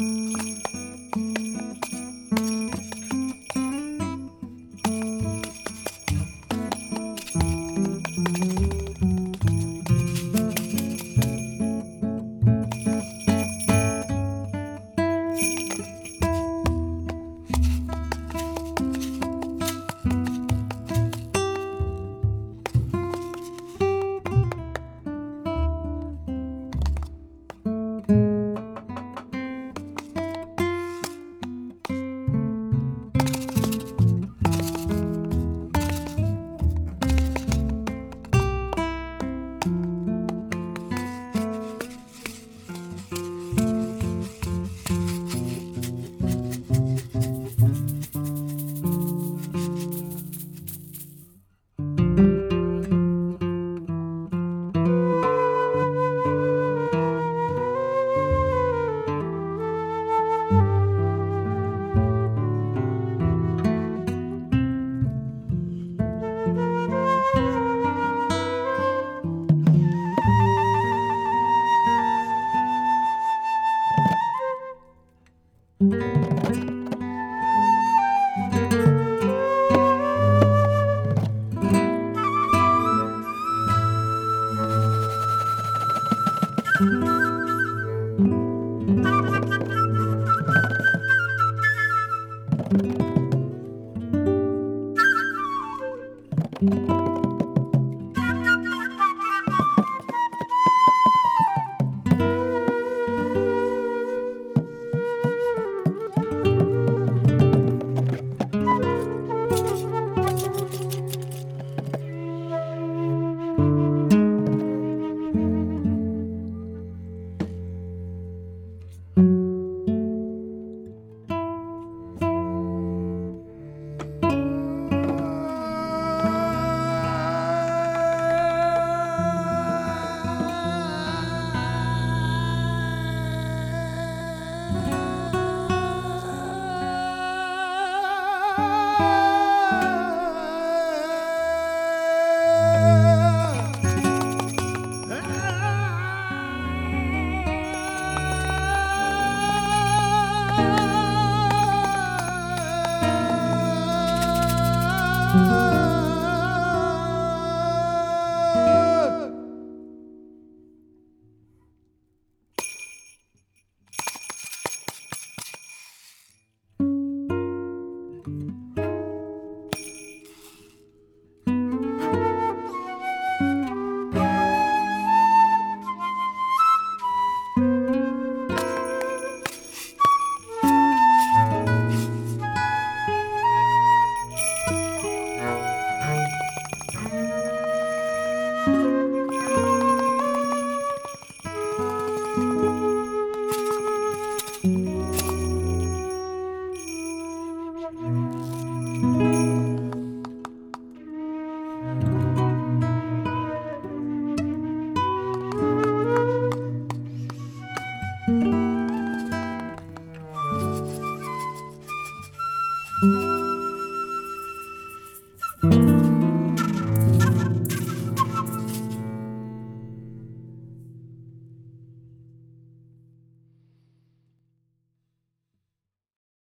Música